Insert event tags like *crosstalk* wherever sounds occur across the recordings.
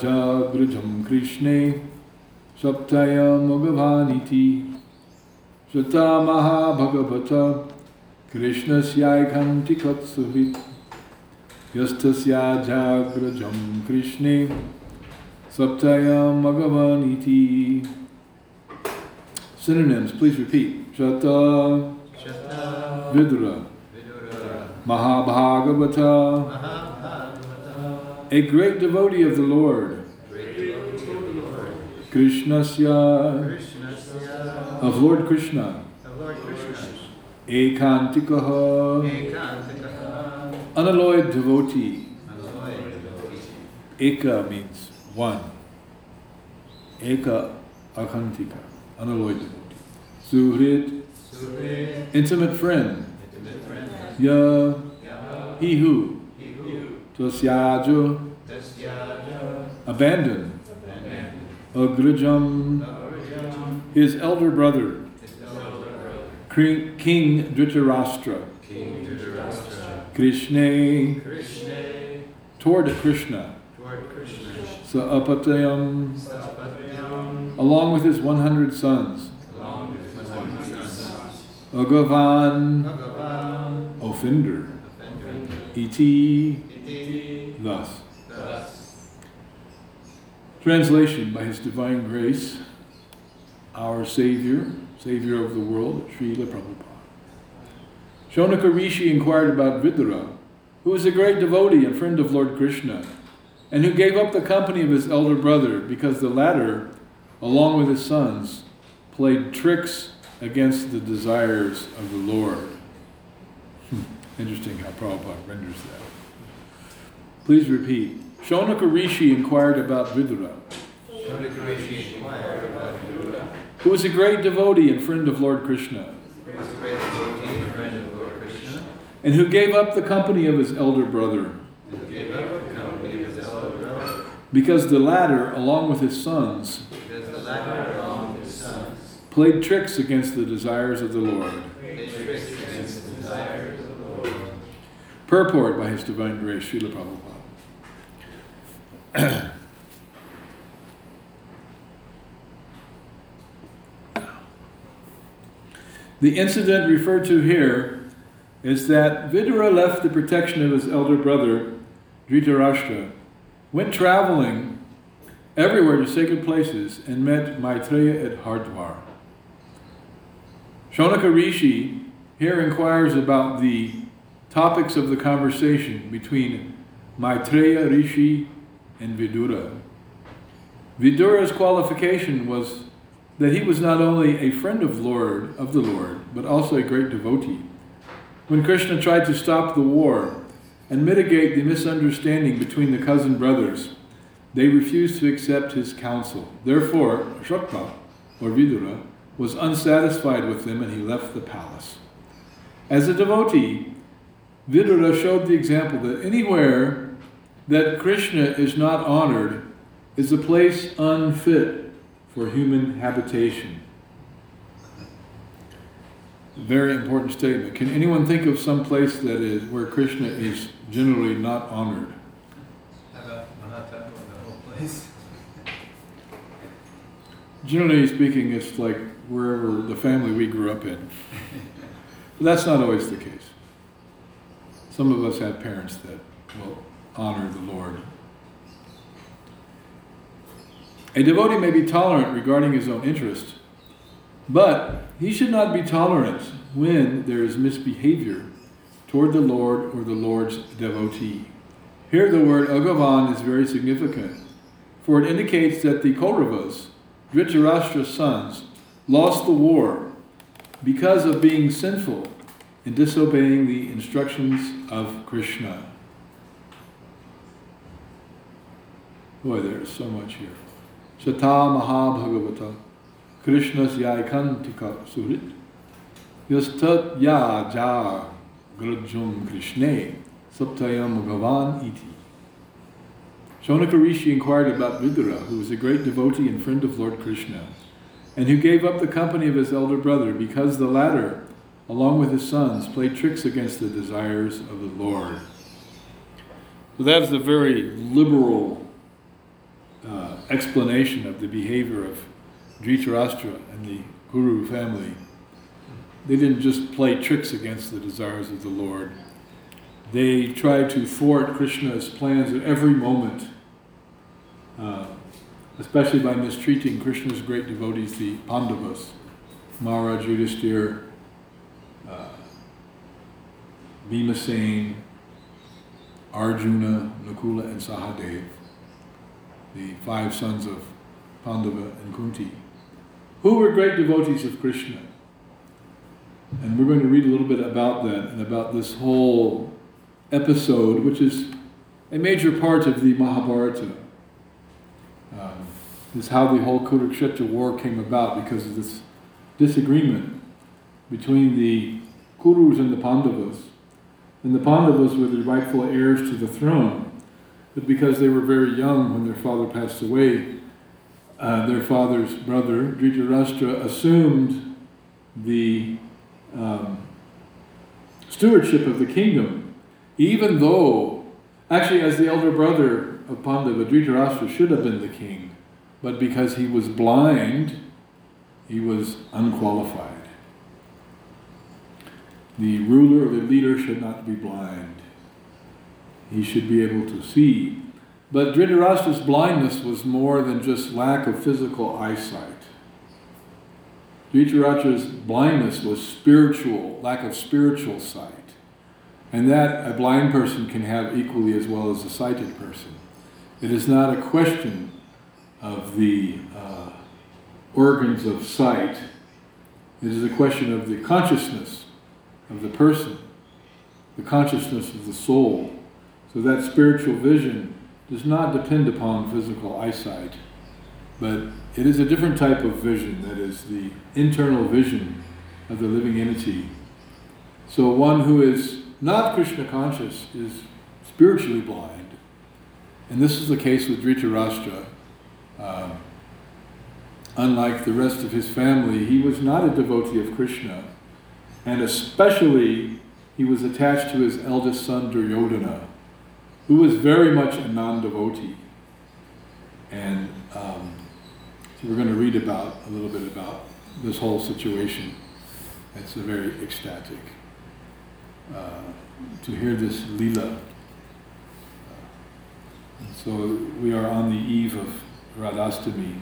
Jagrajam Krishne Saptayam Bhagavaniti Shata Mahabhagavata Krishna Syaikanti Katsuhit Yastasya Jagrajam Krishne Saptayam Bhagavaniti Synonyms, please repeat. Shata, Shata, Vidura, Vidura, Mahabhagavata, Mahabhagavata, a great devotee of the Lord, great devotee of the Lord, Krishnasya, of Lord Krishna, of Lord Krishna, Ekantikaha, unalloyed devotee. Eka means one. Eka akantika, unalloyed devotee. Suhrit, intimate friend. intimate friend, Ya, he who. Tasyaja, abandoned. Agrijam, his elder brother. his elder brother, King Dhritarashtra. King Dhritarashtra, Krishna, Krishna, toward Krishna. toward Krishna, Saapatayam, along with his 100 sons. along with his one sons, Agavan, offender. offender, Iti, thus. thus, Translation by His Divine Grace, our Savior, Savior of the world, Srila Prabhupada. Shonaka Rishi inquired about Vidura, who was a great devotee and friend of Lord Krishna, and who gave up the company of his elder brother because the latter, along with his sons, played tricks against the desires of the Lord. Hmm, Interesting how Prabhupada renders that. Please repeat. Shonaka Rishi inquired about Vidura, Shonaka Rishi inquired about Vidura, who was a great devotee and friend of Lord Krishna, was a great devotee and friend of Lord Krishna, and who gave up the company of his elder brother, and gave up the company of his elder brother, because the latter, along with his sons, because the latter, along with his sons, played tricks against the desires of the Lord. played tricks against the desires of the Lord. Purport by His Divine Grace, Srila Prabhupada. The incident referred to here is that Vidura left the protection of his elder brother, Dhritarashtra, went traveling everywhere to sacred places, and met Maitreya at Hardwar. Shonaka Rishi here inquires about the topics of the conversation between Maitreya Rishi and Vidura. Vidura's qualification was that he was not only a friend of Lord of the Lord, but also a great devotee. When Krishna tried to stop the war and mitigate the misunderstanding between the cousin brothers, they refused to accept his counsel. Therefore, Shokta, or Vidura, was unsatisfied with them and he left the palace. As a devotee, Vidura showed the example that anywhere that Krishna is not honored is a place unfit for human habitation. Very important statement. Can anyone think of some place that is where Krishna is generally not honored? How about the whole place? Generally speaking, it's like wherever the family we grew up in. But that's not always the case. Some of us have parents that will honor the Lord. A devotee may be tolerant regarding his own interest, but he should not be tolerant when there is misbehavior toward the Lord or the Lord's devotee. Here, the word agavan is very significant, for it indicates that the Kauravas, Dhritarashtra's sons, lost the war because of being sinful and disobeying the instructions of Krishna. Boy, there's so much here. Sata Mahabhagavata Krishna's Yaikantika Surit Yastat Ya Ja Grajum Krishne Saptayam Bhagavan Iti. Shonaka Rishi inquired about Vidura, who was a great devotee and friend of Lord Krishna, and who gave up the company of his elder brother because the latter, along with his sons, played tricks against the desires of the Lord. So that's a very liberal uh, explanation of the behavior of Dhritarashtra and the Kuru family. They didn't just play tricks against the desires of the Lord. They tried to thwart Krishna's plans at every moment, uh, especially by mistreating Krishna's great devotees, the Pandavas, Maharaj Yudhisthira, uh, Arjuna, Nakula, and Sahadev, the five sons of Pandava and Kunti, who were great devotees of Krishna. And we're going to read a little bit about that and about this whole episode, which is a major part of the Mahabharata. Um, is how the whole Kurukshetra war came about because of this disagreement between the Kurus and the Pandavas. And the Pandavas were the rightful heirs to the throne, but because they were very young when their father passed away, uh, their father's brother, Dhritarashtra, assumed the um, stewardship of the kingdom, even though, actually, as the elder brother of Pandava, Dhritarashtra should have been the king, but because he was blind, he was unqualified. The ruler or the leader should not be blind. He should be able to see. But Dhritarashtra's blindness was more than just lack of physical eyesight. Dhritarashtra's blindness was spiritual, lack of spiritual sight. And that a blind person can have equally as well as a sighted person. It is not a question of the uh, organs of sight, it is a question of the consciousness of the person, the consciousness of the soul. So that spiritual vision does not depend upon physical eyesight, but it is a different type of vision that is the internal vision of the living entity. So one who is not Krishna conscious is spiritually blind. And this is the case with Dhritarashtra. Um, unlike the rest of his family, he was not a devotee of Krishna. And especially, he was attached to his eldest son Duryodhana, who was very much a non-devotee. And um, so we're going to read about a little bit about this whole situation. It's a very ecstatic uh, to hear this lila. So we are on the eve of Radhastami,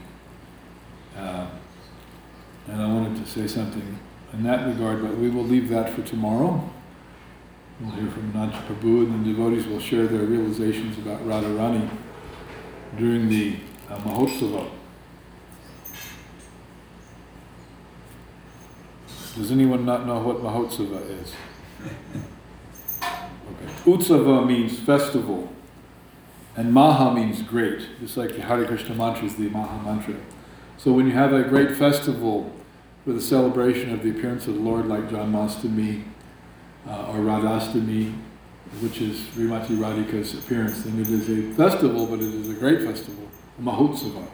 uh, and I wanted to say something in that regard, but we will leave that for tomorrow. We'll hear from Naj Prabhu, and the devotees will share their realizations about Radharani during the uh, Mahotsava. Does anyone not know what Mahotsava is? Okay. Utsava means festival, and Maha means great, just like the Hare Krishna mantra is the Maha mantra. So when you have a great festival with a celebration of the appearance of the Lord, like John Janmashtami uh, or Radhastami, which is Srimati Radhika's appearance, And it is a festival, but it is a great festival, Mahotsava.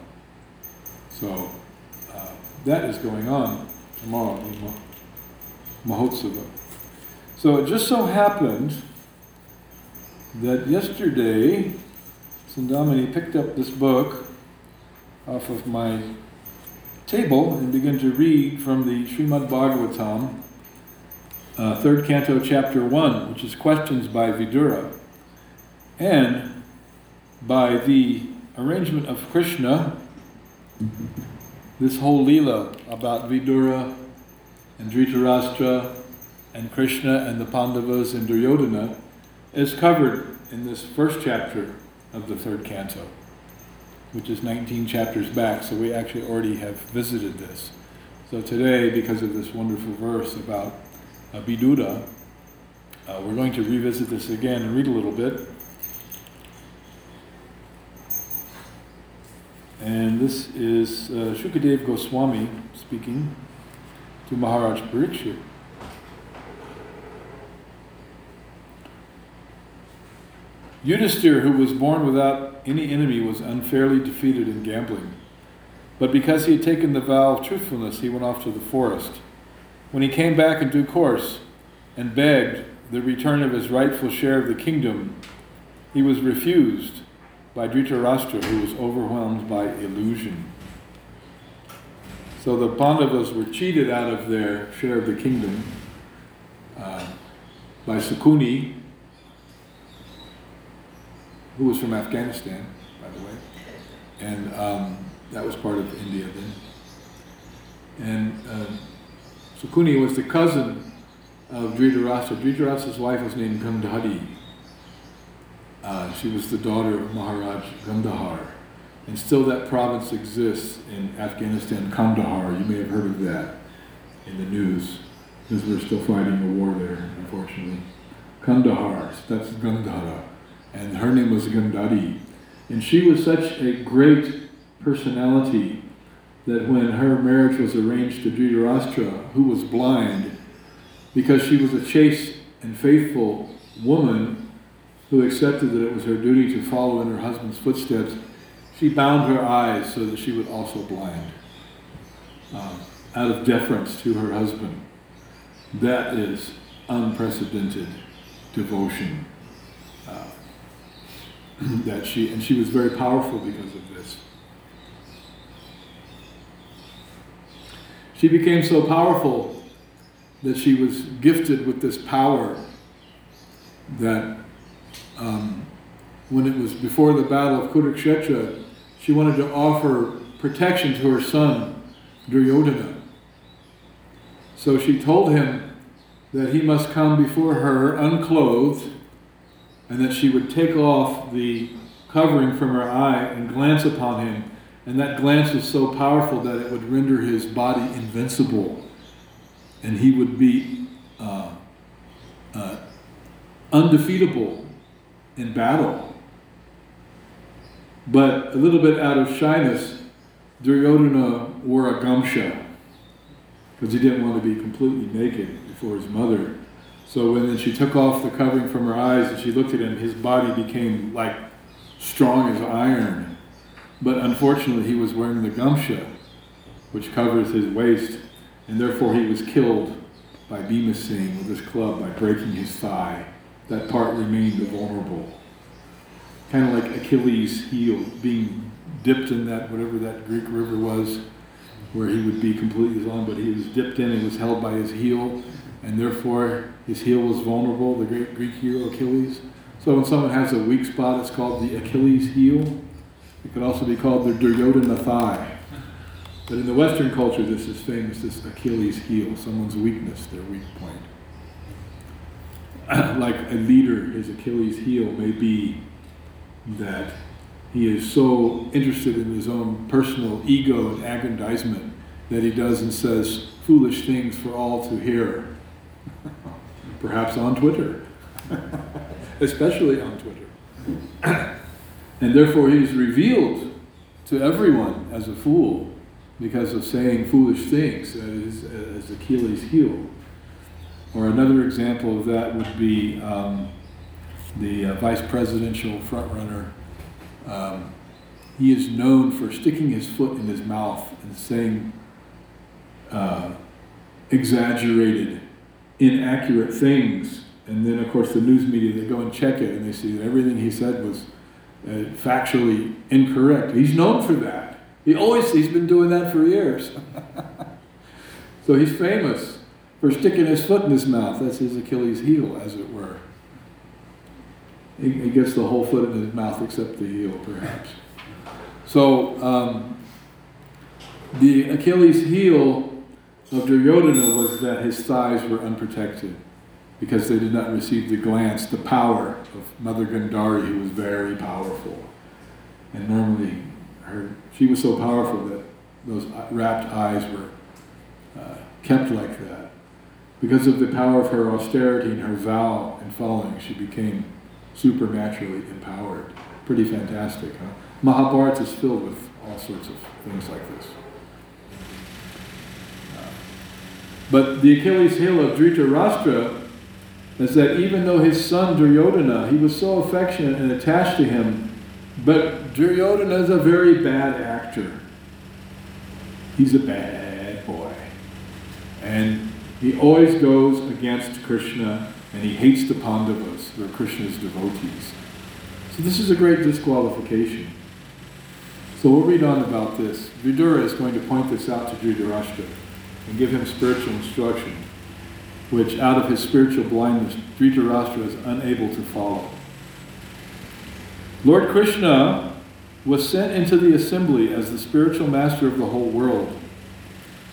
So uh, that is going on tomorrow, Mahotsava. So it just so happened that yesterday, Sandamini picked up this book off of my table and began to read from the Srimad Bhagavatam, uh, third canto, chapter 1, which is questions by Vidura. And by the arrangement of Krishna, this whole lila about Vidura and Dhritarashtra and Krishna and the Pandavas and Duryodhana is covered in this first chapter of the third canto, which is 19 chapters back, so we actually already have visited this. So today, because of this wonderful verse about uh, Vidura, uh, we're going to revisit this again and read a little bit. And this is uh, Shukadev Goswami speaking to Maharaj Parikshit. Yudhisthira, who was born without any enemy, was unfairly defeated in gambling. But because he had taken the vow of truthfulness, he went off to the forest. When he came back in due course and begged the return of his rightful share of the kingdom, he was refused, by Dhritarashtra, who was overwhelmed by illusion. So the Pandavas were cheated out of their share of the kingdom uh, by Sukuni, who was from Afghanistan, by the way, and um, that was part of India then. And uh, Sakuni was the cousin of Dhritarashtra. Dhritarashtra's wife was named Gandhari. Uh, she was the daughter of Maharaj Gandhar. And still that province exists in Afghanistan, Kandahar. You may have heard of that in the news, because we're still fighting a war there, unfortunately. Kandahar, that's Gandhara. And her name was Gandhari. And she was such a great personality that when her marriage was arranged to Dhritarashtra, who was blind, because she was a chaste and faithful woman who accepted that it was her duty to follow in her husband's footsteps, she bound her eyes so that she would also blind, uh, out of deference to her husband. That is unprecedented devotion. Uh, *clears throat* that she and she was very powerful because of this. She became so powerful that she was gifted with this power that um, when it was before the battle of Kurukshetra, she wanted to offer protection to her son, Duryodhana. So she told him that he must come before her unclothed and that she would take off the covering from her eye and glance upon him. And that glance was so powerful that it would render his body invincible and he would be uh, uh, undefeatable in battle. But a little bit out of shyness, Duryodhana wore a gamsha because he didn't want to be completely naked before his mother. So when she took off the covering from her eyes and she looked at him, his body became like strong as iron. But unfortunately, he was wearing the gamsha, which covers his waist, and therefore he was killed by Bhima Singh with his club by breaking his thigh. That part remained vulnerable. Kind of like Achilles' heel being dipped in that, whatever that Greek river was, where he would be completely alone, but he was dipped in and was held by his heel, and therefore his heel was vulnerable, the great Greek hero Achilles. So when someone has a weak spot, it's called the Achilles heel. It could also be called the Duryodhana thigh. But in the Western culture, this is famous, this Achilles heel, someone's weakness, their weak point. *clears throat* like a leader, his Achilles heel may be that he is so interested in his own personal ego and aggrandizement that he does and says foolish things for all to hear. *laughs* Perhaps on Twitter, *laughs* especially on Twitter. *clears throat* and therefore he is revealed to everyone as a fool because of saying foolish things as, as Achilles' heel. Or another example of that would be um, the uh, vice presidential frontrunner. Um, he is known for sticking his foot in his mouth and saying uh, exaggerated, inaccurate things. And then, of course, the news media, they go and check it and they see that everything he said was uh, factually incorrect. He's known for that. He always, he's been doing that for years. *laughs* so he's famous for sticking his foot in his mouth. That's his Achilles heel, as it were. He, he gets the whole foot in his mouth except the heel, perhaps. So um, the Achilles heel of Duryodhana was that his thighs were unprotected because they did not receive the glance, the power of Mother Gandhari, who was very powerful. And normally, her, she was so powerful that those rapt eyes were uh, kept like that. Because of the power of her austerity and her vow and following, she became supernaturally empowered. Pretty fantastic, huh? Mahabharata is filled with all sorts of things like this. But the Achilles heel of Dhritarashtra is that even though his son Duryodhana, he was so affectionate and attached to him, but Duryodhana is a very bad actor. He's a bad boy. And he always goes against Krishna and he hates the Pandavas, they're Krishna's devotees. So this is a great disqualification. So we'll read on about this. Vidura is going to point this out to Dhritarashtra and give him spiritual instruction, which out of his spiritual blindness, Dhritarashtra is unable to follow. Lord Krishna was sent into the assembly as the spiritual master of the whole world.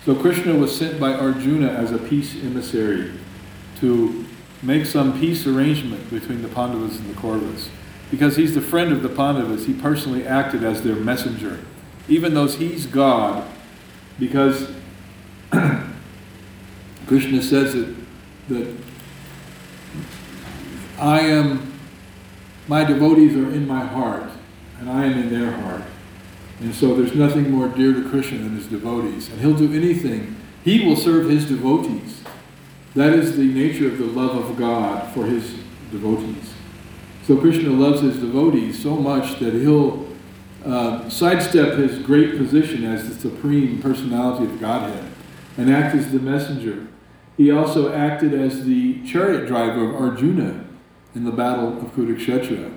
So Krishna was sent by Arjuna as a peace emissary to make some peace arrangement between the Pandavas and the Kauravas. Because he's the friend of the Pandavas, he personally acted as their messenger, even though he's God, because *clears throat* Krishna says that, that I am, my devotees are in my heart, and I am in their heart. And so there's nothing more dear to Krishna than his devotees. And he'll do anything. He will serve his devotees. That is the nature of the love of God for his devotees. So Krishna loves his devotees so much that he'll uh, sidestep his great position as the supreme personality of Godhead and act as the messenger. He also acted as the chariot driver of Arjuna in the battle of Kurukshetra.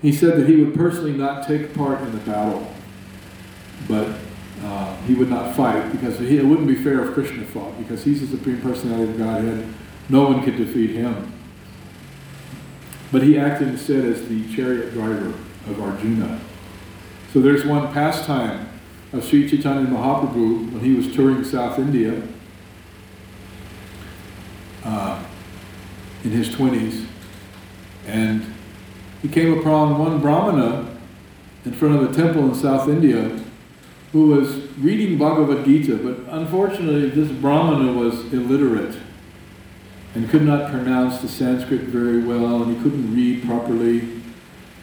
He said that he would personally not take part in the battle, but uh, he would not fight because he, it wouldn't be fair if Krishna fought because he's the supreme personality of Godhead. No one could defeat him. But he acted instead as the chariot driver of Arjuna. So there's one pastime of Sri Chaitanya Mahaprabhu when he was touring South India uh, in his 20s. And he came upon one Brahmana in front of a temple in South India who was reading Bhagavad Gita, but unfortunately, this Brahmana was illiterate and could not pronounce the Sanskrit very well, and he couldn't read properly.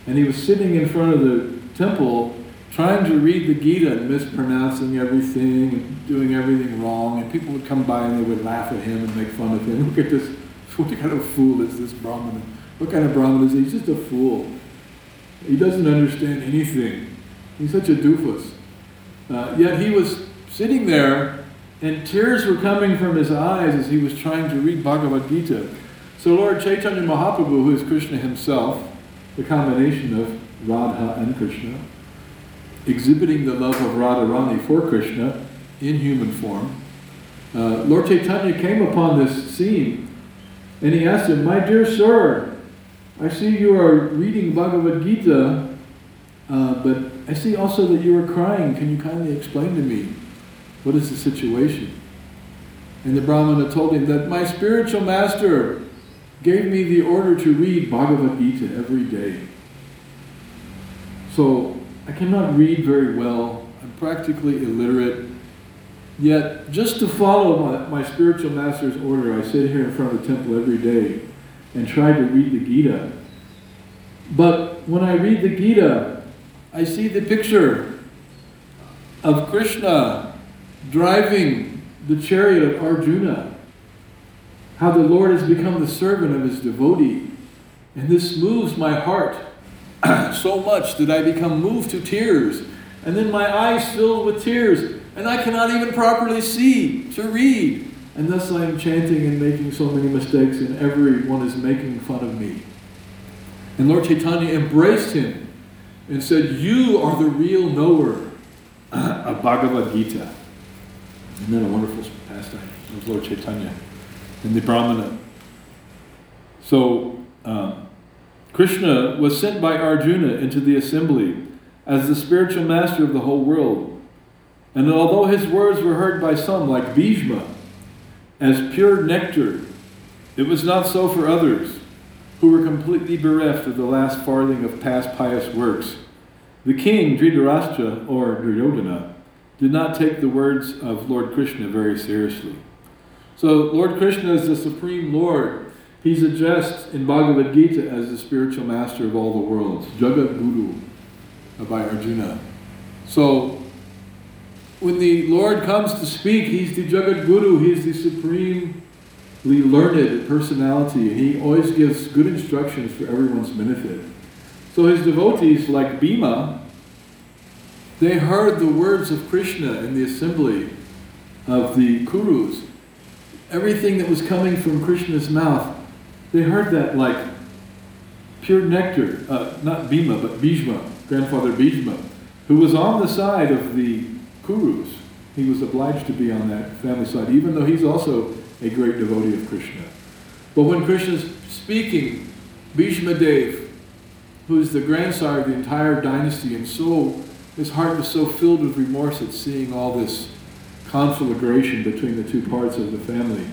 And he was sitting in front of the temple trying to read the Gita and mispronouncing everything and doing everything wrong. And people would come by and they would laugh at him and make fun of him. *laughs* Look at this, what kind of fool is this Brahmana? What kind of Brahmana is he? He's just a fool. He doesn't understand anything. He's such a doofus. Uh, yet he was sitting there, and tears were coming from his eyes as he was trying to read Bhagavad Gita. So Lord Chaitanya Mahaprabhu, who is Krishna himself, the combination of Radha and Krishna, exhibiting the love of Radharani for Krishna in human form, uh, Lord Chaitanya came upon this scene, and he asked him, "My dear sir, I see you are reading Bhagavad Gita." Uh, but I see also that you are crying. Can you kindly explain to me what is the situation? And the Brahmana told him that my spiritual master gave me the order to read Bhagavad Gita every day. So I cannot read very well. I'm practically illiterate. Yet, just to follow my, my spiritual master's order, I sit here in front of the temple every day and try to read the Gita. But when I read the Gita, I see the picture of Krishna driving the chariot of Arjuna. How the Lord has become the servant of his devotee. And this moves my heart *clears throat* so much that I become moved to tears. And then my eyes fill with tears, and I cannot even properly see to read. And thus I am chanting and making so many mistakes, and everyone is making fun of me. And Lord Chaitanya embraced him and said, You are the real knower *clears throat* of Bhagavad Gita. Isn't that a wonderful pastime of Lord Chaitanya and the Brahmana? So, um, Krishna was sent by Arjuna into the assembly as the spiritual master of the whole world. And although his words were heard by some, like Bhishma, as pure nectar, it was not so for others who were completely bereft of the last farthing of past pious works. The king, Dhritarashtra, or Duryodhana, did not take the words of Lord Krishna very seriously. So, Lord Krishna is the supreme Lord. He's addressed in Bhagavad Gita as the spiritual master of all the worlds, Jagat Guru, by Arjuna. So, when the Lord comes to speak, He's the Jagat Guru, He's the supremely learned personality. He always gives good instructions for everyone's benefit. So his devotees, like Bhima, they heard the words of Krishna in the assembly of the Kurus. Everything that was coming from Krishna's mouth, they heard that like pure nectar, uh, not Bhima, but Bhishma, grandfather Bhishma, who was on the side of the Kurus. He was obliged to be on that family side, even though he's also a great devotee of Krishna. But when Krishna's speaking, Bhishma Dev, who is the grandsire of the entire dynasty, and so his heart was so filled with remorse at seeing all this conflagration between the two parts of the family.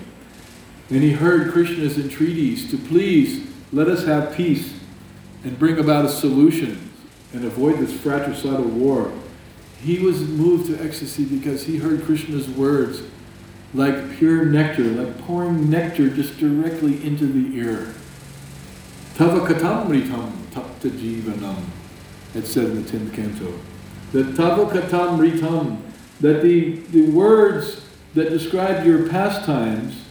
And he heard Krishna's entreaties to please let us have peace and bring about a solution and avoid this fratricidal war. He was moved to ecstasy because he heard Krishna's words like pure nectar, like pouring nectar just directly into the ear. Tava katamritam tapta jivanam, it said in the 10th canto. That tava katamritam, that the, the words that describe your pastimes,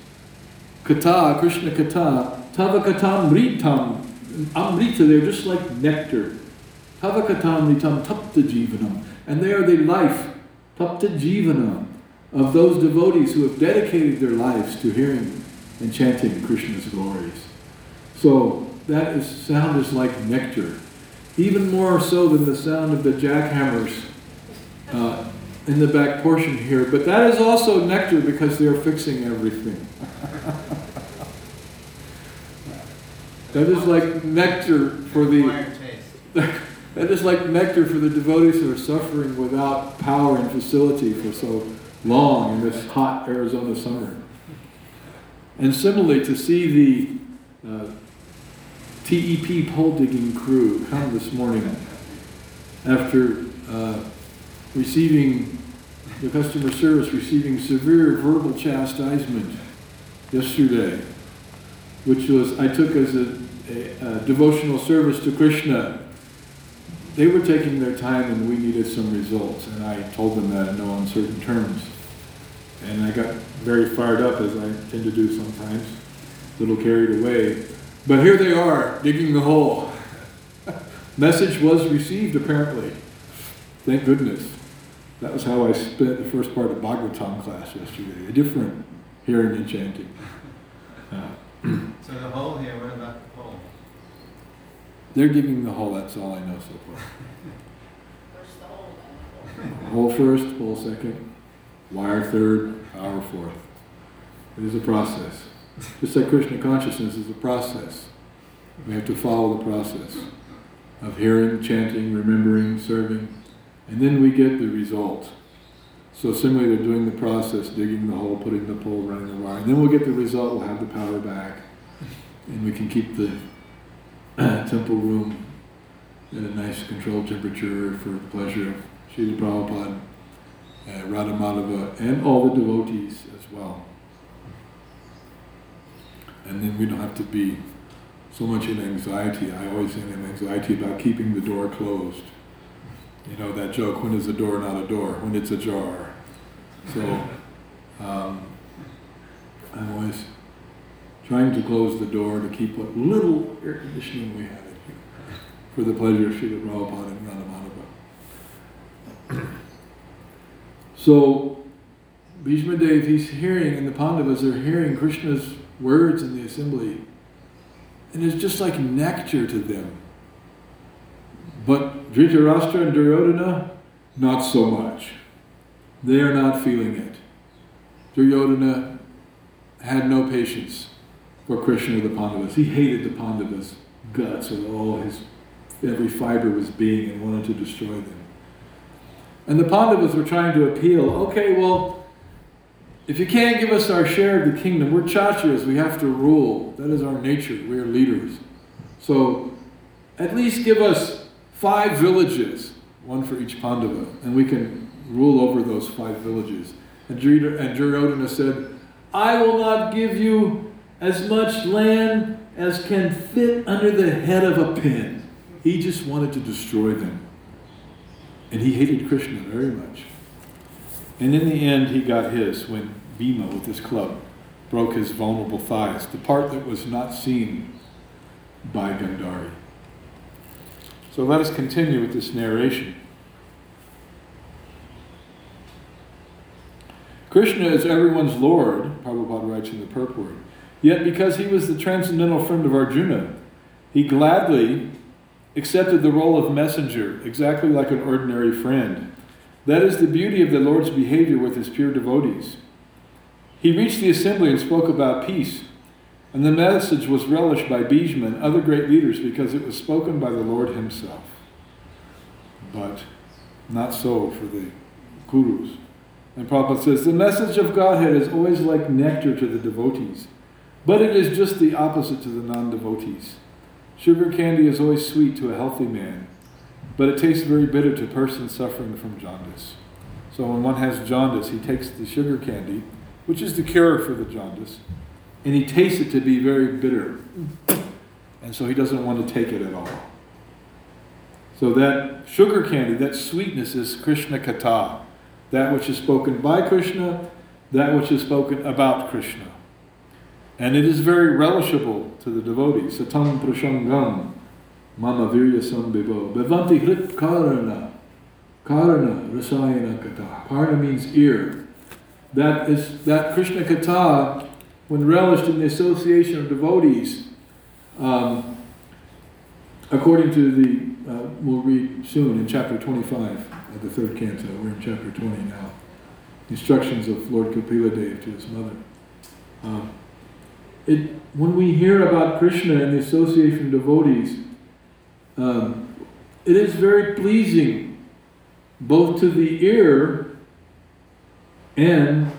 kata, Krishna kata, tava katamritam, amrita, they're just like nectar. Tava katamritam tapta jivanam, and they are the life, tapta jivanam, of those devotees who have dedicated their lives to hearing and chanting Krishna's glories. So that is, sound is like nectar, even more so than the sound of the jackhammers uh, in the back portion here. But that is also nectar because they are fixing everything. *laughs* that is like nectar for the. *laughs* That is like nectar for the devotees who are suffering without power and facility for so long in this hot Arizona summer. And similarly, to see the uh, TEP pole digging crew come this morning after uh, receiving the customer service receiving severe verbal chastisement yesterday, which was I took as a, a, devotional service to Krishna they were taking their time and we needed some results. And I told them that in no uncertain terms. And I got very fired up, as I tend to do sometimes, a little carried away. But here they are, digging the hole. *laughs* Message was received, apparently. Thank goodness. That was how I spent the first part of Bhagavatam class yesterday. A different hearing and chanting. Uh, *clears throat* So the hole here, what about the pole? They're digging the hole, that's all I know so far. First the hole, then the hole. Hole first, hole second, wire third, power fourth. It is a process. Just like Krishna consciousness is a process. We have to follow the process of hearing, chanting, remembering, serving, and then we get the result. So similarly, they're doing the process, digging the hole, putting the pole, running the wire, and then we'll get the result, we'll have the power back, and we can keep the *clears throat* temple room at a nice controlled temperature for the pleasure of Srila Prabhupada, uh, Radha Madhava, and all the devotees as well. And then we don't have to be so much in anxiety. I always think in anxiety about keeping the door closed. You know that joke, when is a door not a door? When it's ajar. So um, I'm always trying to close the door to keep what little air conditioning we in here for the pleasure of Srila Prabhupada and Radha Madhava. So Bhishma Dev, he's hearing, and the Pandavas are hearing Krishna's words in the assembly. And it's just like nectar to them. But Dhritarashtra and Duryodhana, not so much. They are not feeling it. Duryodhana had no patience for Krishna the Pandavas. He hated the Pandavas' guts with all his, every fiber was being and wanted to destroy them. And the Pandavas were trying to appeal, okay, well, if you can't give us our share of the kingdom, we're Kshatriyas, we have to rule. That is our nature, we are leaders. So at least give us five villages, one for each Pandava, and we can rule over those five villages. And Duryodhana said, I will not give you as much land as can fit under the head of a pin. He just wanted to destroy them. And he hated Krishna very much. And in the end, he got his when Bhima, with his club, broke his vulnerable thighs, the part that was not seen by Gandhari. So let us continue with this narration. Krishna is everyone's Lord, Prabhupada writes in the purport. Yet because he was the transcendental friend of Arjuna, He gladly accepted the role of messenger, exactly like an ordinary friend. That is the beauty of the Lord's behavior with his pure devotees. He reached the assembly and spoke about peace, and the message was relished by Bhishma and other great leaders because it was spoken by the Lord himself. But not so for the Kurus. And Prabhupada says, the message of Godhead is always like nectar to the devotees, but it is just the opposite to the non-devotees. Sugar candy is always sweet to a healthy man, but it tastes very bitter to a person suffering from jaundice. So when one has jaundice, he takes the sugar candy, which is the cure for the jaundice, and he tastes it to be very bitter. And so he doesn't want to take it at all. So that sugar candy, that sweetness is Krishna Katha, that which is spoken by Krishna, that which is spoken about Krishna. And it is very relishable to the devotees. Satam prashangam mama virya sambibo. Bevanti hrit karana. Karana rasayana kata. Karana means ear. That is that Krishna kata, when relished in the association of devotees, um, according to the, uh, we'll read soon in chapter 25 of the third canto. We're in chapter 20 now. Instructions of Lord Kapila Dev to his mother. Um, it, when we hear about Krishna and the association of devotees, um, it is very pleasing both to the ear and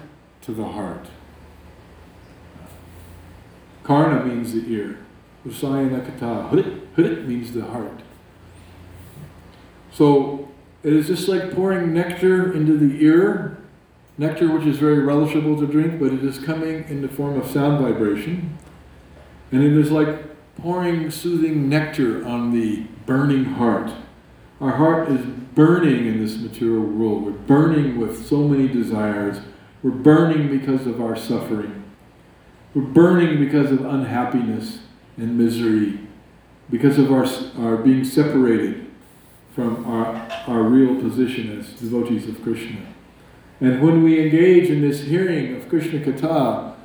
to the heart. Karna means the ear. Usayana kata. Hrit, hrit means the heart. So it is just like pouring nectar into the ear, nectar which is very relishable to drink, but it is coming in the form of sound vibration. And it is like pouring soothing nectar on the burning heart. Our heart is burning in this material world. We're burning with so many desires. We're burning because of our suffering. We're burning because of unhappiness and misery, because of our, our being separated from our, our real position as devotees of Krishna. And when we engage in this hearing of Krishna Katha,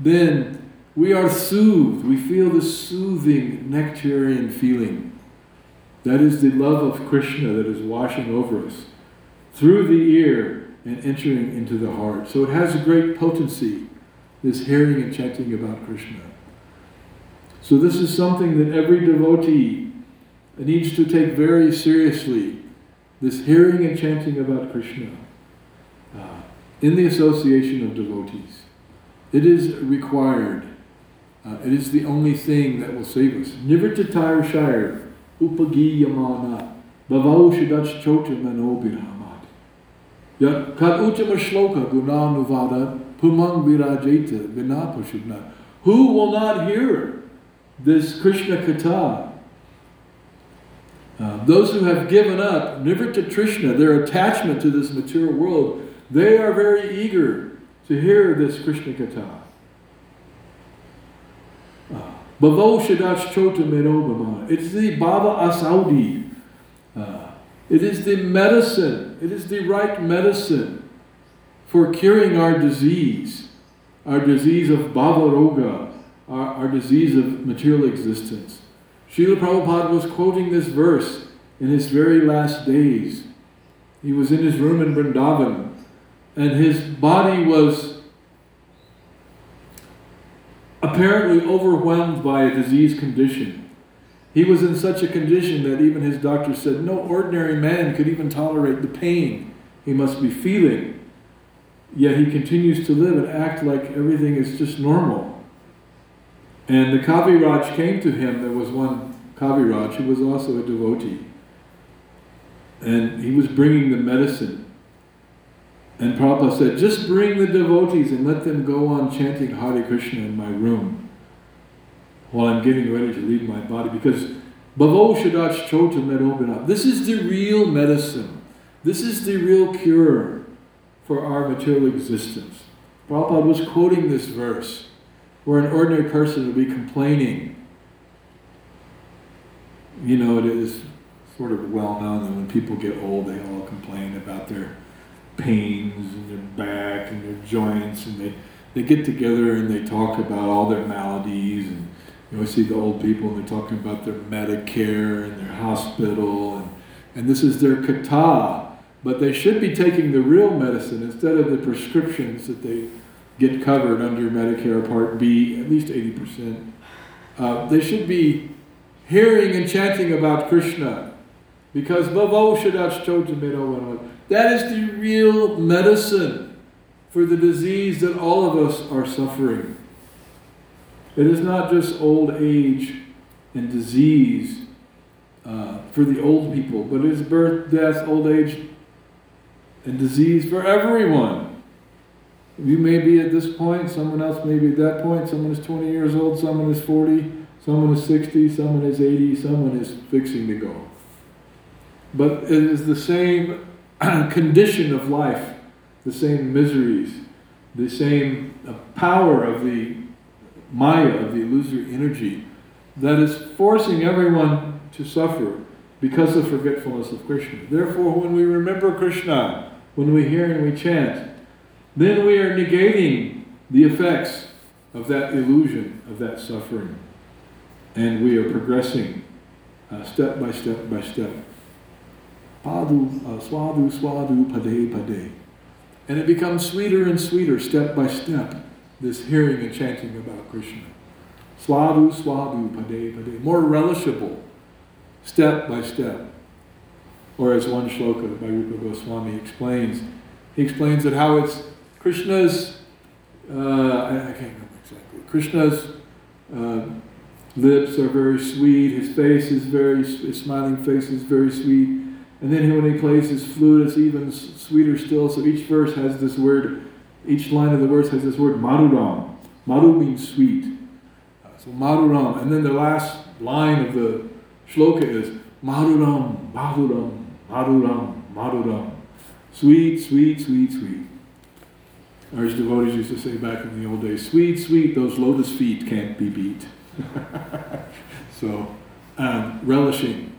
then we are soothed. We feel the soothing nectarian feeling. That is the love of Krishna that is washing over us through the ear and entering into the heart. So it has a great potency, this hearing and chanting about Krishna. So this is something that every devotee needs to take very seriously, this hearing and chanting about Krishna in the association of devotees. It is required. Uh, it is the only thing that will save us. Nivritatara Shire, Upagiyamana, Bhavau Shidach Chotam Manobiramat. Yat Kad Uchama Shloka Gunanuvada Pumang Virajeta Vinapashubna. Who will not hear this Krishna Katha? Uh, those who have given up Nivrita Trishna, their attachment to this material world, they are very eager to hear this Krishna Katha. Bhavo Shadach Chota Merobama. It's the Baba Asaudi. Uh, it is the medicine. It is the right medicine for curing our disease, our disease of Bhava Roga, our, our disease of material existence. Srila Prabhupada was quoting this verse in his very last days. He was in his room in Vrindavan, and his body was apparently overwhelmed by a disease condition. He was in such a condition that even his doctor said no ordinary man could even tolerate the pain he must be feeling. Yet he continues to live and act like everything is just normal. And the Kaviraj came to him. There was one Kaviraj who was also a devotee. And he was bringing the medicine. And Prabhupada said, just bring the devotees and let them go on chanting Hare Krishna in my room while I'm getting ready to leave my body. Because Bhavo Shadach Chota Medobina. This is the real medicine. This is the real cure for our material existence. Prabhupada was quoting this verse where an ordinary person would be complaining. You know, it is sort of well known that when people get old, they all complain about their pains and their back and their joints, and they, they get together and they talk about all their maladies and, You know, I see the old people and they're talking about their Medicare and their hospital, and, and this is their kata. But they should be taking the real medicine instead of the prescriptions that they get covered under Medicare Part B, at least 80%. Uh, they should be hearing and chanting about Krishna. Because that is the real medicine for the disease that all of us are suffering. It is not just old age and disease uh, for the old people, but it is birth, death, old age, and disease for everyone. You may be at this point, someone else may be at that point, someone is 20 years old, someone is 40, someone is 60, someone is 80, someone is fixing to go. But it is the same *clears throat* condition of life, the same miseries, the same uh, power of the Maya, of the illusory energy, that is forcing everyone to suffer because of forgetfulness of Krishna. Therefore, when we remember Krishna, when we hear and we chant, then we are negating the effects of that illusion, of that suffering. And we are progressing uh, step by step by step. Padu, uh, swadu, swadu, pade, pade. And it becomes sweeter and sweeter step by step, this hearing and chanting about Krishna. Swadu, swadu, pade, pade. More relishable, step by step. Or as one shloka by Rupa Goswami explains, he explains that how it's Krishna's, uh, I, I, can't remember exactly, Krishna's uh, lips are very sweet, his face is very, his smiling face is very sweet. And then when he plays his flute, it's even sweeter still. So each verse has this word, each line of the verse has this word madhuram. Madhu means sweet. So madhuram. And then the last line of the shloka is madhuram, madhuram, madhuram, madhuram. Sweet, sweet, sweet, sweet. Our devotees used to say back in the old days, sweet, sweet, those lotus feet can't be beat. *laughs* so, um, relishing.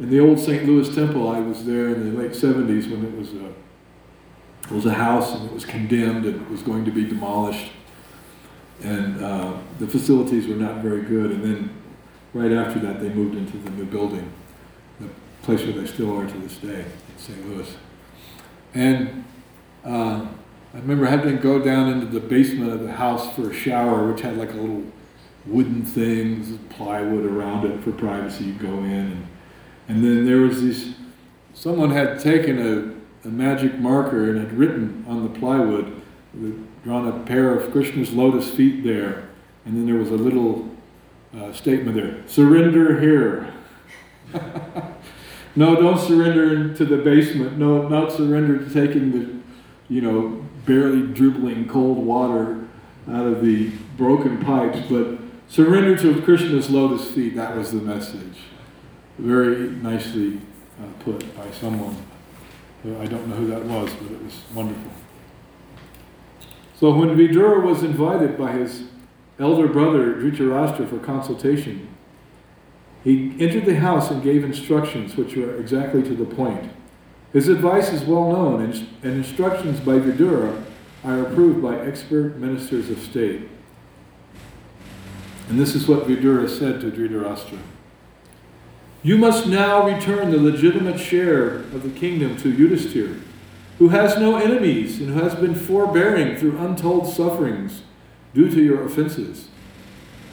In the old St. Louis Temple, I was there in the late 70s when it was a, it was a house and it was condemned and it was going to be demolished. And uh, the facilities were not very good. And then right after that, they moved into the new building, the place where they still are to this day in St. Louis. And uh, I remember having to go down into the basement of the house for a shower, which had like a little wooden thing, plywood around it for privacy. You go in, and, and then there was this. Someone had taken a, a magic marker and had written on the plywood, drawn a pair of Krishna's lotus feet there, and then there was a little uh, statement there: "Surrender here." *laughs* no, don't surrender to the basement. No, not surrender to taking the, you know, barely dribbling cold water out of the broken pipes, but surrender to Krishna's lotus feet. That was the message. Very nicely uh, put by someone. I don't know who that was, but it was wonderful. So when Vidura was invited by his elder brother Dhritarashtra for consultation, he entered the house and gave instructions which were exactly to the point. His advice is well known, and, and instructions by Vidura are approved by expert ministers of state. And this is what Vidura said to Dhritarashtra. You must now return the legitimate share of the kingdom to Yudhisthira, who has no enemies and who has been forbearing through untold sufferings due to your offenses.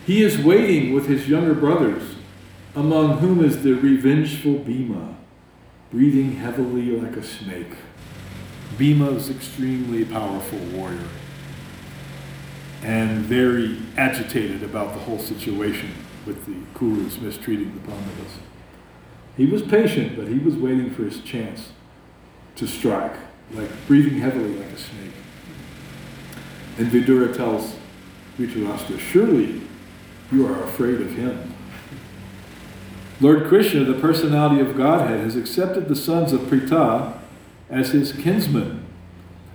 He is waiting with his younger brothers, among whom is the revengeful Bhima breathing heavily like a snake. Bhima is extremely powerful warrior and very agitated about the whole situation with the Kurus mistreating the Pandavas. He was patient, but he was waiting for his chance to strike, like breathing heavily like a snake. And Vidura tells Dhritarashtra, surely you are afraid of him. Lord Krishna, the personality of Godhead, has accepted the sons of Pritha as his kinsmen,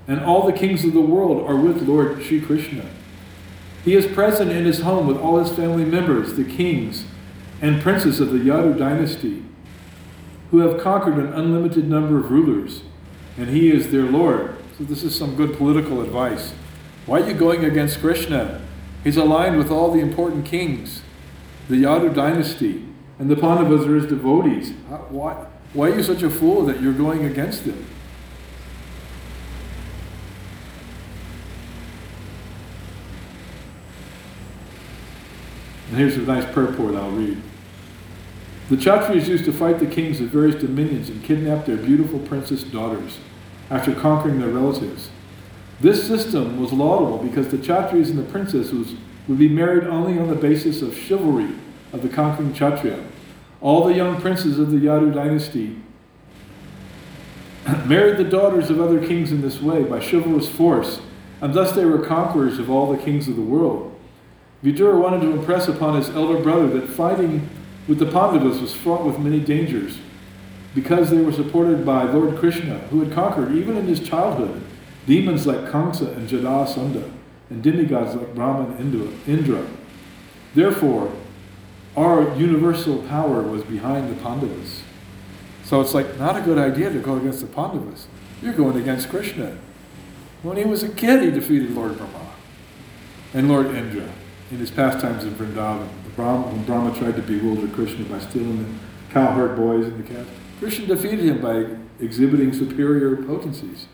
and all the kings of the world are with Lord Sri Krishna. He is present in his home with all his family members, the kings and princes of the Yadu dynasty, who have conquered an unlimited number of rulers, and he is their Lord. So, this is some good political advice. Why are you going against Krishna? He's aligned with all the important kings the Yadu dynasty, and the Pandavas are his devotees. Why, why are you such a fool that you're going against them? And here's a nice purport I'll read. The Kshatriyas used to fight the kings of various dominions and kidnap their beautiful princess daughters after conquering their relatives. This system was laudable because the Kshatriyas and the princesses would be married only on the basis of chivalry of the conquering Kshatriya. All the young princes of the Yadu dynasty *clears throat* married the daughters of other kings in this way by chivalrous force, and thus they were conquerors of all the kings of the world. Vidura wanted to impress upon his elder brother that fighting with the Pandavas was fraught with many dangers, because they were supported by Lord Krishna, who had conquered, even in his childhood, demons like Kamsa and Jarasandha, and demigods like Brahma and Indra- Indra. Therefore, our universal power was behind the Pandavas. So it's like not a good idea to go against the Pandavas. You're going against Krishna. When he was a kid, he defeated Lord Brahma and Lord Indra in his pastimes in Vrindavan. Brahma, when Brahma tried to bewilder Krishna by stealing the cowherd boys and the calves, Krishna defeated him by exhibiting superior potencies.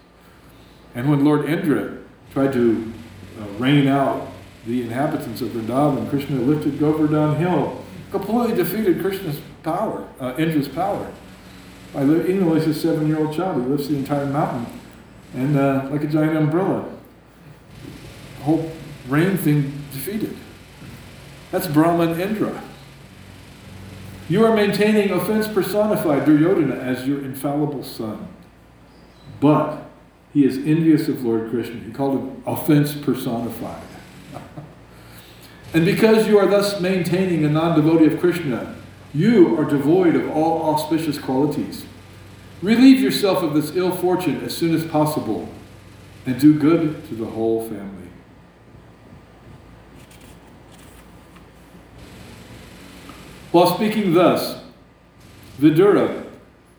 And when Lord Indra tried to uh, rain out the inhabitants of Vrindavan, Krishna lifted Govardhan Hill, completely defeated Krishna's power, uh, Indra's power. By even though he's a seven-year-old child, he lifts the entire mountain, and uh, like a giant umbrella, the whole rain thing defeated. That's Brahma and Indra. You are maintaining offense personified, Duryodhana, as your infallible son. But he is envious of Lord Krishna. He called him offense personified. *laughs* and because you are thus maintaining a non devotee of Krishna, you are devoid of all auspicious qualities. Relieve yourself of this ill fortune as soon as possible and do good to the whole family. While speaking thus, Vidura,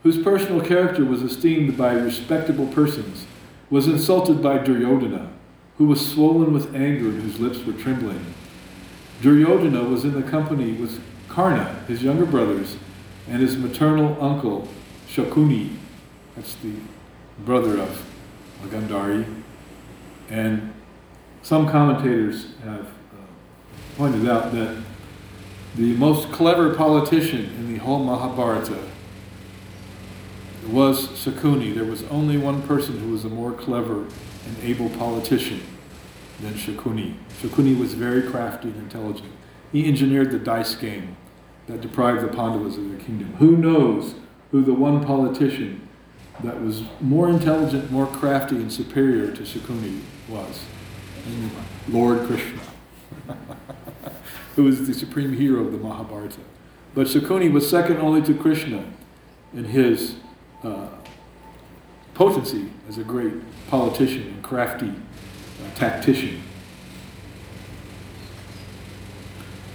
whose personal character was esteemed by respectable persons, was insulted by Duryodhana, who was swollen with anger and whose lips were trembling. Duryodhana was in the company with Karna, his younger brothers, and his maternal uncle, Shakuni. That's the brother of Gandhari. And some commentators have uh, pointed out that the most clever politician in the whole Mahabharata was Shakuni. There was only one person who was a more clever and able politician than Shakuni. Shakuni was very crafty and intelligent. He engineered the dice game that deprived the Pandavas of their kingdom. Who knows who the one politician that was more intelligent, more crafty, and superior to Shakuni was? Lord Krishna, *laughs* who was the supreme hero of the Mahabharata. But Shakuni was second only to Krishna in his uh, potency as a great politician and crafty uh, tactician.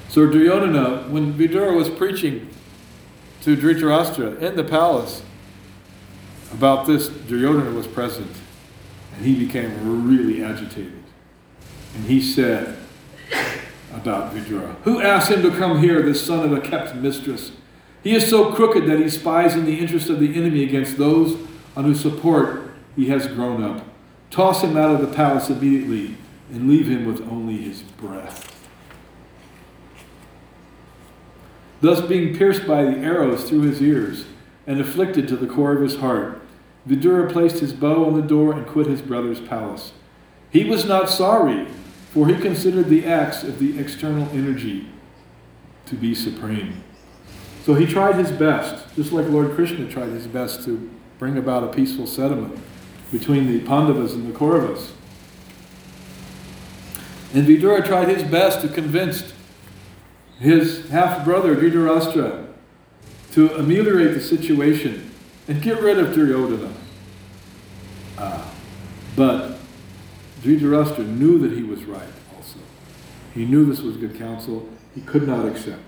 So Duryodhana, when Vidura was preaching to Dhritarashtra in the palace about this, Duryodhana was present, and he became really agitated. And he said about Vidura, Who asked him to come here, this son of a kept mistress? He is so crooked that he spies in the interest of the enemy against those on whose support he has grown up. Toss him out of the palace immediately and leave him with only his breath. Thus, being pierced by the arrows through his ears and afflicted to the core of his heart, Vidura placed his bow on the door and quit his brother's palace. He was not sorry, for he considered the acts of the external energy to be supreme. So he tried his best, just like Lord Krishna tried his best to bring about a peaceful settlement between the Pandavas and the Kauravas. And Vidura tried his best to convince his half brother Dhritarashtra to ameliorate the situation and get rid of Duryodhana. Uh, but Dhritarashtra knew that he was right also. He knew this was good counsel. He could not accept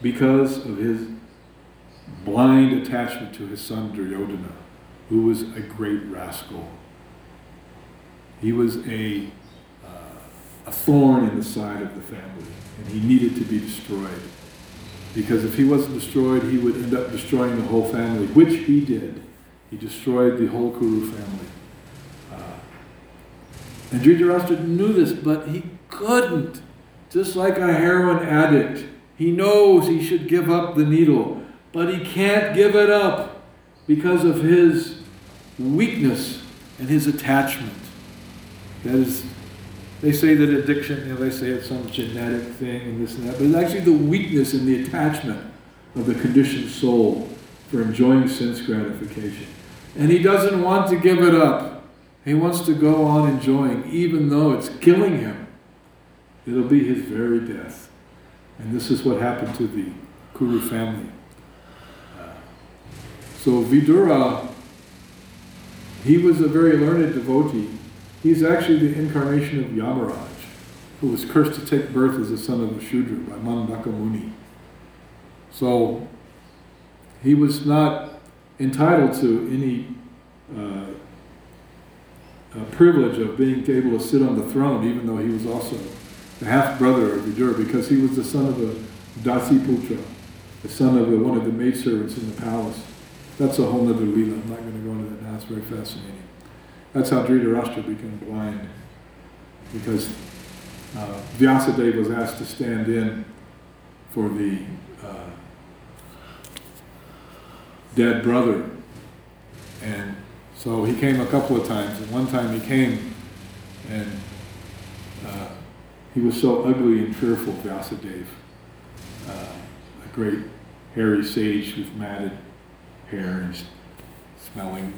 because of his blind attachment to his son Duryodhana, who was a great rascal. He was a uh, a thorn in the side of the family, and he needed to be destroyed. Because if he wasn't destroyed, he would end up destroying the whole family, which he did. He destroyed the whole Kuru family. And Dhritarashtra knew this, but he couldn't. Just like a heroin addict, he knows he should give up the needle, but he can't give it up because of his weakness and his attachment. That is, they say that addiction, you know, they say it's some genetic thing and this and that, but it's actually the weakness and the attachment of the conditioned soul for enjoying sense gratification. And he doesn't want to give it up. He wants to go on enjoying, even though it's killing him. It'll be his very death. And this is what happened to the Kuru family. Uh, so Vidura, he was a very learned devotee. He's actually the incarnation of Yamaraj, who was cursed to take birth as a son of a Shudra by Mandaka Muni. So he was not entitled to any uh, uh, privilege of being able to sit on the throne, even though he was also the half brother of Vidura, because he was the son of a Dasi Putra, the son of a, one of the maidservants in the palace. That's a whole other Leela. I'm not going to go into that now, it's very fascinating. That's how Dhritarashtra became blind, because uh, Vyasadeva was asked to stand in for the uh, dead brother. And so he came a couple of times, and one time he came and uh, he was so ugly and fearful, Vyasadeva, uh, a great hairy sage with matted hair and smelling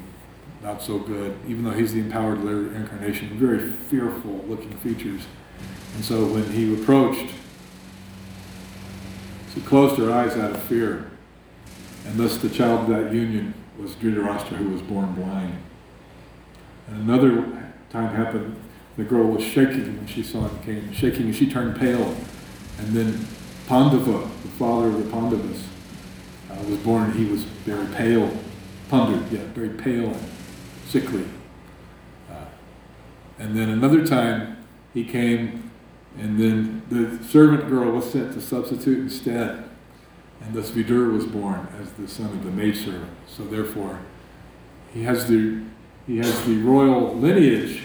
not so good, even though he's the empowered incarnation, very fearful looking features. And so when he approached, she closed her eyes out of fear. And thus the child of that union was Dhritarashtra, who was born blind. And another time happened, the girl was shaking when she saw him came, shaking, and she turned pale. And then Pandava, the father of the Pandavas, uh, was born, and he was very pale, Pandu, yeah, very pale and sickly. Uh, and then another time he came, and then the servant girl was sent to substitute instead. And thus Vidur was born as the son of the maidservant. So therefore, he has the he has the royal lineage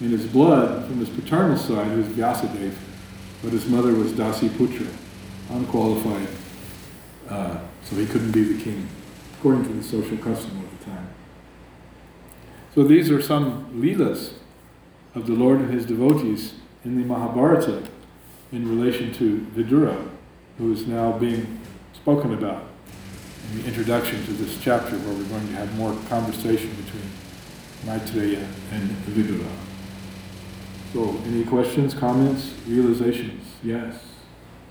in his blood from his paternal side, who's Vyasadeva, but his mother was Dasi Putra, unqualified. Uh, so he couldn't be the king, according to the social custom of the time. So these are some leelas of the Lord and his devotees in the Mahabharata in relation to Vidura, who is now being spoken about in the introduction to this chapter where we're going to have more conversation between Maitreya and Vidura. So, any questions, comments, realizations? Yes.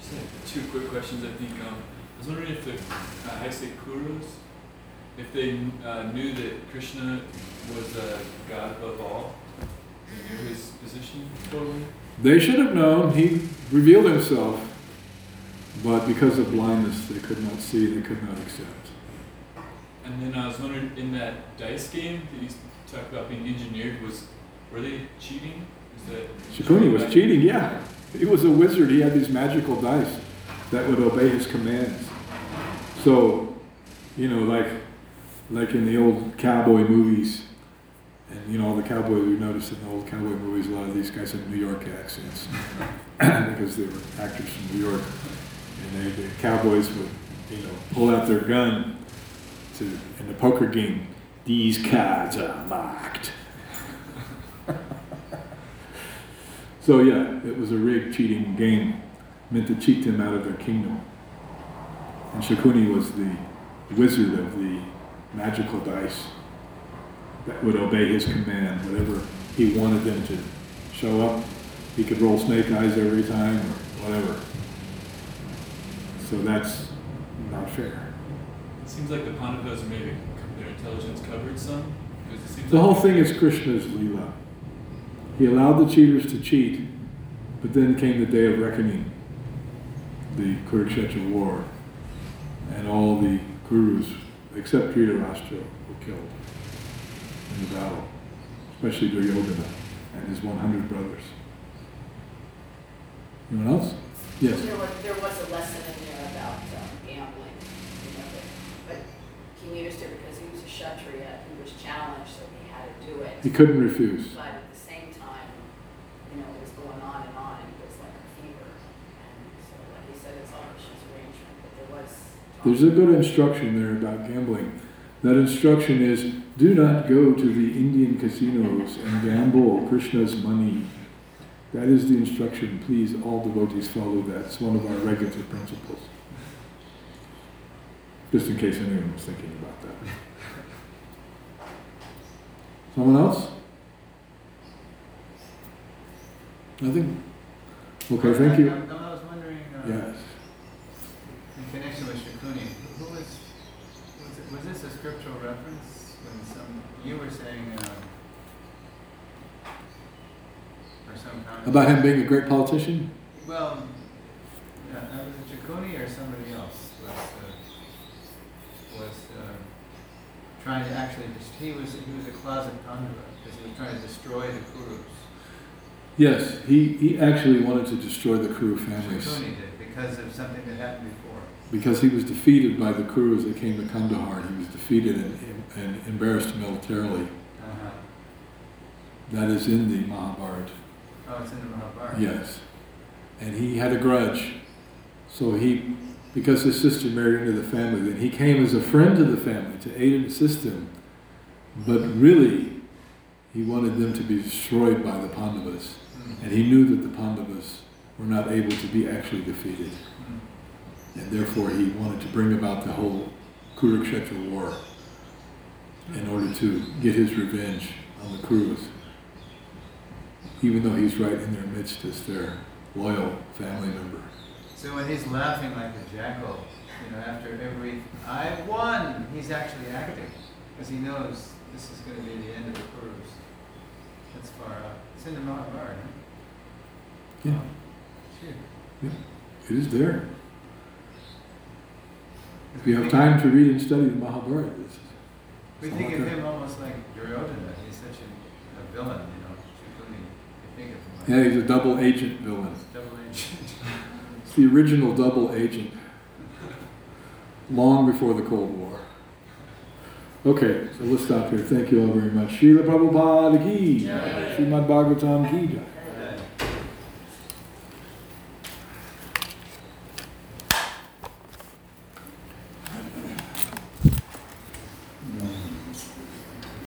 Just two quick questions. I think um, I was wondering if the uh, Kurus, if they uh, knew that Krishna was uh, God above all, they knew his position totally. They should have known. He revealed himself, but because of blindness, they could not see, they could not accept. And then I was wondering, in that dice game that you talked about being engineered, was were they cheating? Is that Shakuni was cheating, yeah. He was a wizard. He had these magical dice that would obey his commands. So, you know, like like in the old cowboy movies, and you know, all the cowboys we noticed in the old cowboy movies, a lot of these guys had New York accents *coughs* because they were actors from New York, and they, the cowboys would, you know, pull out their gun to in the poker game. These cards are marked. *laughs* So yeah, it was a rigged cheating game meant to cheat them out of their kingdom. And Shakuni was the wizard of the magical dice that would obey his command, whatever he wanted them to show up. He could roll snake eyes every time or whatever. So that's not fair. It seems like the Pandavas maybe their intelligence covered some. Because it seems The like whole thing is Krishna's Leela. He allowed the cheaters to cheat, but then came the day of reckoning, the Kurukshetra war, and all the Kurus, except Dhritarashtra, were killed in the battle, especially Duryodhana and his 100 brothers. Anyone else? Yes. There was, there was a lesson in there about um, gambling, you know, that, but he used it because he was a Kshatriya, he was challenged, so he had to do it. He couldn't refuse. But at the same time, you know, it was going on and on, and it was like a fever. And so, like he said, it's all Krishna's arrangement, but there was. There's a good instruction there about gambling. That instruction is do not go to the Indian casinos and gamble Krishna's money. That is the instruction. Please, all devotees follow that. It's one of our regular principles. Just in case anyone was thinking about that. Someone else? Nothing? Okay, thank you. I, I was wondering, uh, Yes. in connection with Shakuni, who was, was, it, was this a scriptural reference? When some, you were saying, uh, or some. About him being a great politician? Well, yeah, was it Shakuni or somebody else was, uh, was, uh, trying to actually, dis- he was, he was a closet Pandava, because he was trying to destroy the Kurus. Yes, he, he actually wanted to destroy the Kuru families Shakuni did, because of something that happened before. because he was defeated by the Kurus that came to Kandahar. He was defeated and, and embarrassed militarily. Uh-huh. That is in the Mahabharata. Oh, it's in the Mahabharata. Yes. And he had a grudge. So he, because his sister married into the family, then he came as a friend to the family to aid and assist them. But really, he wanted them to be destroyed by the Pandavas. Mm. And he knew that the Pandavas were not able to be actually defeated. Mm. And therefore, he wanted to bring about the whole Kurukshetra war in order to get his revenge on the Kurus. Even though he's right in their midst as their loyal family member. So when he's laughing like a jackal, you know, after every, I won, he's actually acting, because he knows this is gonna be the end of the Kurus. That's far out. It's in the Mahabharata, huh? Yeah, oh, Shoot. it is there. If you have time to read and study the Mahabharata, We think of him almost like Duryodhana, he's such a, a villain, you know, Shakuni. I think of him like. Yeah, he's a double agent villain. Double agent. *laughs* It's the original double agent. Long before the Cold War. Okay, so let's stop here. Thank you all very much. Srila Prabhupada ki. Srimad Bhagavatam ki.